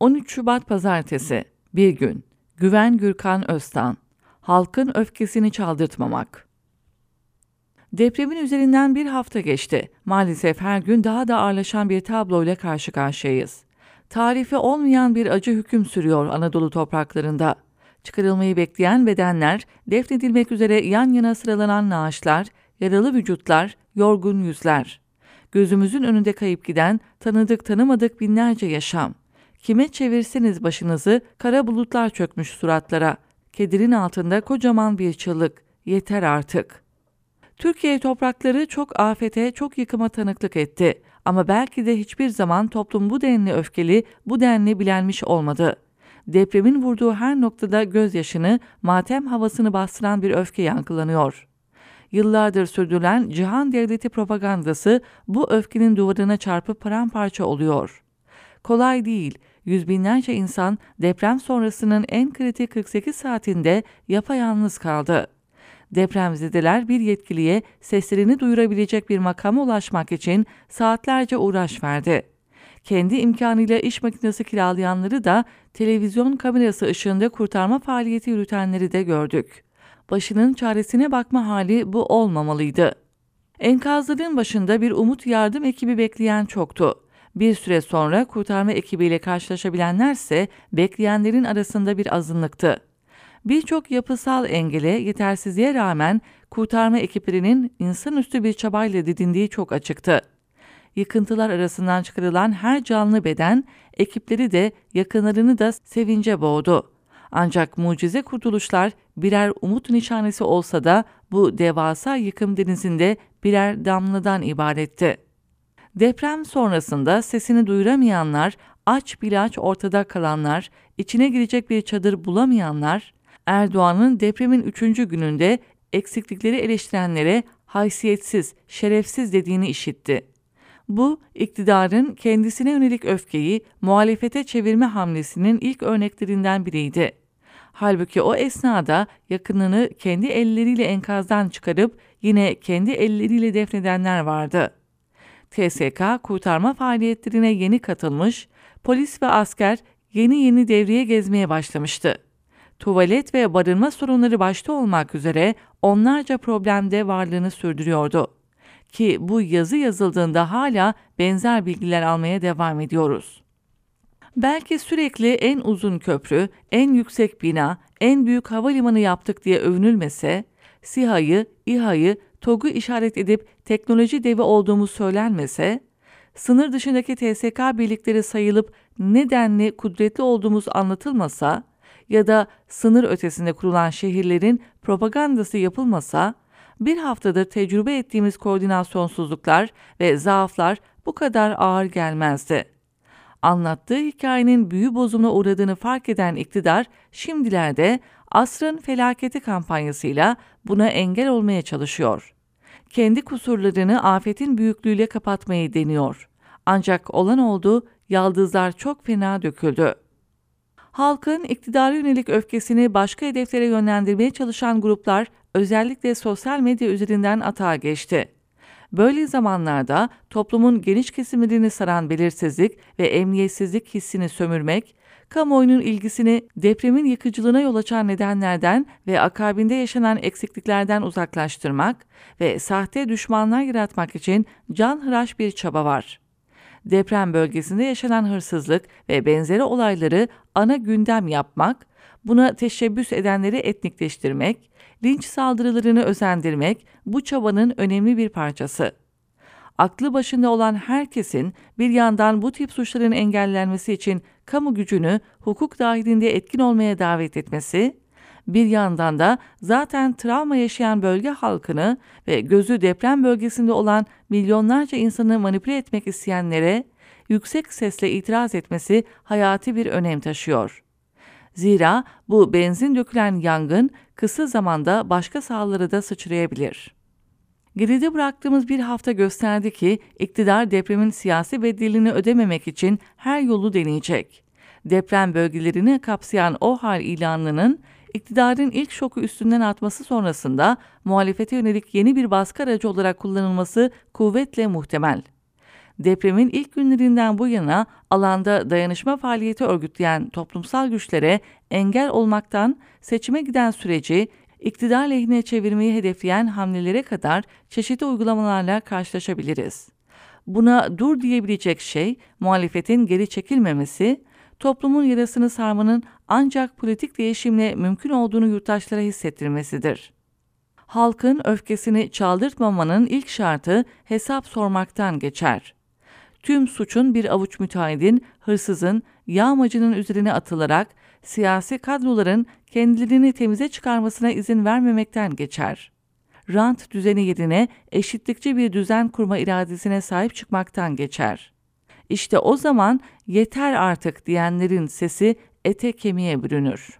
13 Şubat Pazartesi Bir gün Güven Gürkan Öztan Halkın öfkesini çaldırtmamak Depremin üzerinden bir hafta geçti. Maalesef her gün daha da ağırlaşan bir tabloyla karşı karşıyayız. Tarifi olmayan bir acı hüküm sürüyor Anadolu topraklarında. Çıkarılmayı bekleyen bedenler, defnedilmek üzere yan yana sıralanan naaşlar, yaralı vücutlar, yorgun yüzler. Gözümüzün önünde kayıp giden, tanıdık tanımadık binlerce yaşam. Kime çevirseniz başınızı, kara bulutlar çökmüş suratlara. Kedirin altında kocaman bir çığlık. Yeter artık. Türkiye toprakları çok afete, çok yıkıma tanıklık etti. Ama belki de hiçbir zaman toplum bu denli öfkeli, bu denli bilenmiş olmadı. Depremin vurduğu her noktada gözyaşını, matem havasını bastıran bir öfke yankılanıyor. Yıllardır sürdürülen cihan devleti propagandası bu öfkenin duvarına çarpıp paramparça oluyor. Kolay değil, yüz binlerce insan deprem sonrasının en kritik 48 saatinde yapayalnız kaldı. Depremzedeler bir yetkiliye seslerini duyurabilecek bir makama ulaşmak için saatlerce uğraş verdi. Kendi imkanıyla iş makinesi kiralayanları da televizyon kamerası ışığında kurtarma faaliyeti yürütenleri de gördük. Başının çaresine bakma hali bu olmamalıydı. Enkazların başında bir umut yardım ekibi bekleyen çoktu. Bir süre sonra kurtarma ekibiyle karşılaşabilenlerse bekleyenlerin arasında bir azınlıktı. Birçok yapısal engele, yetersizliğe rağmen kurtarma ekiplerinin insanüstü bir çabayla didindiği çok açıktı. Yıkıntılar arasından çıkarılan her canlı beden, ekipleri de yakınlarını da sevince boğdu. Ancak mucize kurtuluşlar birer umut nişanesi olsa da bu devasa yıkım denizinde birer damladan ibaretti. Deprem sonrasında sesini duyuramayanlar, aç bilaç ortada kalanlar, içine girecek bir çadır bulamayanlar, Erdoğan'ın depremin üçüncü gününde eksiklikleri eleştirenlere haysiyetsiz, şerefsiz dediğini işitti. Bu, iktidarın kendisine yönelik öfkeyi muhalefete çevirme hamlesinin ilk örneklerinden biriydi. Halbuki o esnada yakınını kendi elleriyle enkazdan çıkarıp yine kendi elleriyle defnedenler vardı. TSK kurtarma faaliyetlerine yeni katılmış, polis ve asker yeni yeni devreye gezmeye başlamıştı tuvalet ve barınma sorunları başta olmak üzere onlarca problemde varlığını sürdürüyordu. Ki bu yazı yazıldığında hala benzer bilgiler almaya devam ediyoruz. Belki sürekli en uzun köprü, en yüksek bina, en büyük havalimanı yaptık diye övünülmese, SİHA'yı, İHA'yı, TOG'u işaret edip teknoloji devi olduğumuz söylenmese, sınır dışındaki TSK birlikleri sayılıp nedenli kudretli olduğumuz anlatılmasa, ya da sınır ötesinde kurulan şehirlerin propagandası yapılmasa, bir haftadır tecrübe ettiğimiz koordinasyonsuzluklar ve zaaflar bu kadar ağır gelmezdi. Anlattığı hikayenin büyü bozumuna uğradığını fark eden iktidar, şimdilerde asrın felaketi kampanyasıyla buna engel olmaya çalışıyor. Kendi kusurlarını afetin büyüklüğüyle kapatmayı deniyor. Ancak olan oldu, yaldızlar çok fena döküldü halkın iktidara yönelik öfkesini başka hedeflere yönlendirmeye çalışan gruplar özellikle sosyal medya üzerinden atağa geçti. Böyle zamanlarda toplumun geniş kesimlerini saran belirsizlik ve emniyetsizlik hissini sömürmek, kamuoyunun ilgisini depremin yıkıcılığına yol açan nedenlerden ve akabinde yaşanan eksikliklerden uzaklaştırmak ve sahte düşmanlar yaratmak için canhıraş bir çaba var deprem bölgesinde yaşanan hırsızlık ve benzeri olayları ana gündem yapmak, buna teşebbüs edenleri etnikleştirmek, linç saldırılarını özendirmek bu çabanın önemli bir parçası. Aklı başında olan herkesin bir yandan bu tip suçların engellenmesi için kamu gücünü hukuk dahilinde etkin olmaya davet etmesi, bir yandan da zaten travma yaşayan bölge halkını ve gözü deprem bölgesinde olan milyonlarca insanı manipüle etmek isteyenlere yüksek sesle itiraz etmesi hayati bir önem taşıyor. Zira bu benzin dökülen yangın kısa zamanda başka sahalara da sıçrayabilir. Geride bıraktığımız bir hafta gösterdi ki iktidar depremin siyasi bedelini ödememek için her yolu deneyecek. Deprem bölgelerini kapsayan o hal ilanının iktidarın ilk şoku üstünden atması sonrasında muhalefete yönelik yeni bir baskı aracı olarak kullanılması kuvvetle muhtemel. depremin ilk günlerinden bu yana alanda dayanışma faaliyeti örgütleyen toplumsal güçlere engel olmaktan seçime giden süreci iktidar lehine çevirmeyi hedefleyen hamlelere kadar çeşitli uygulamalarla karşılaşabiliriz. Buna dur diyebilecek şey muhalefetin geri çekilmemesi, toplumun yarasını sarmanın ancak politik değişimle mümkün olduğunu yurttaşlara hissettirmesidir. Halkın öfkesini çaldırtmamanın ilk şartı hesap sormaktan geçer. Tüm suçun bir avuç müteahhidin, hırsızın, yağmacının üzerine atılarak siyasi kadroların kendilerini temize çıkarmasına izin vermemekten geçer. Rant düzeni yerine eşitlikçi bir düzen kurma iradesine sahip çıkmaktan geçer. İşte o zaman yeter artık diyenlerin sesi ete kemiğe bürünür.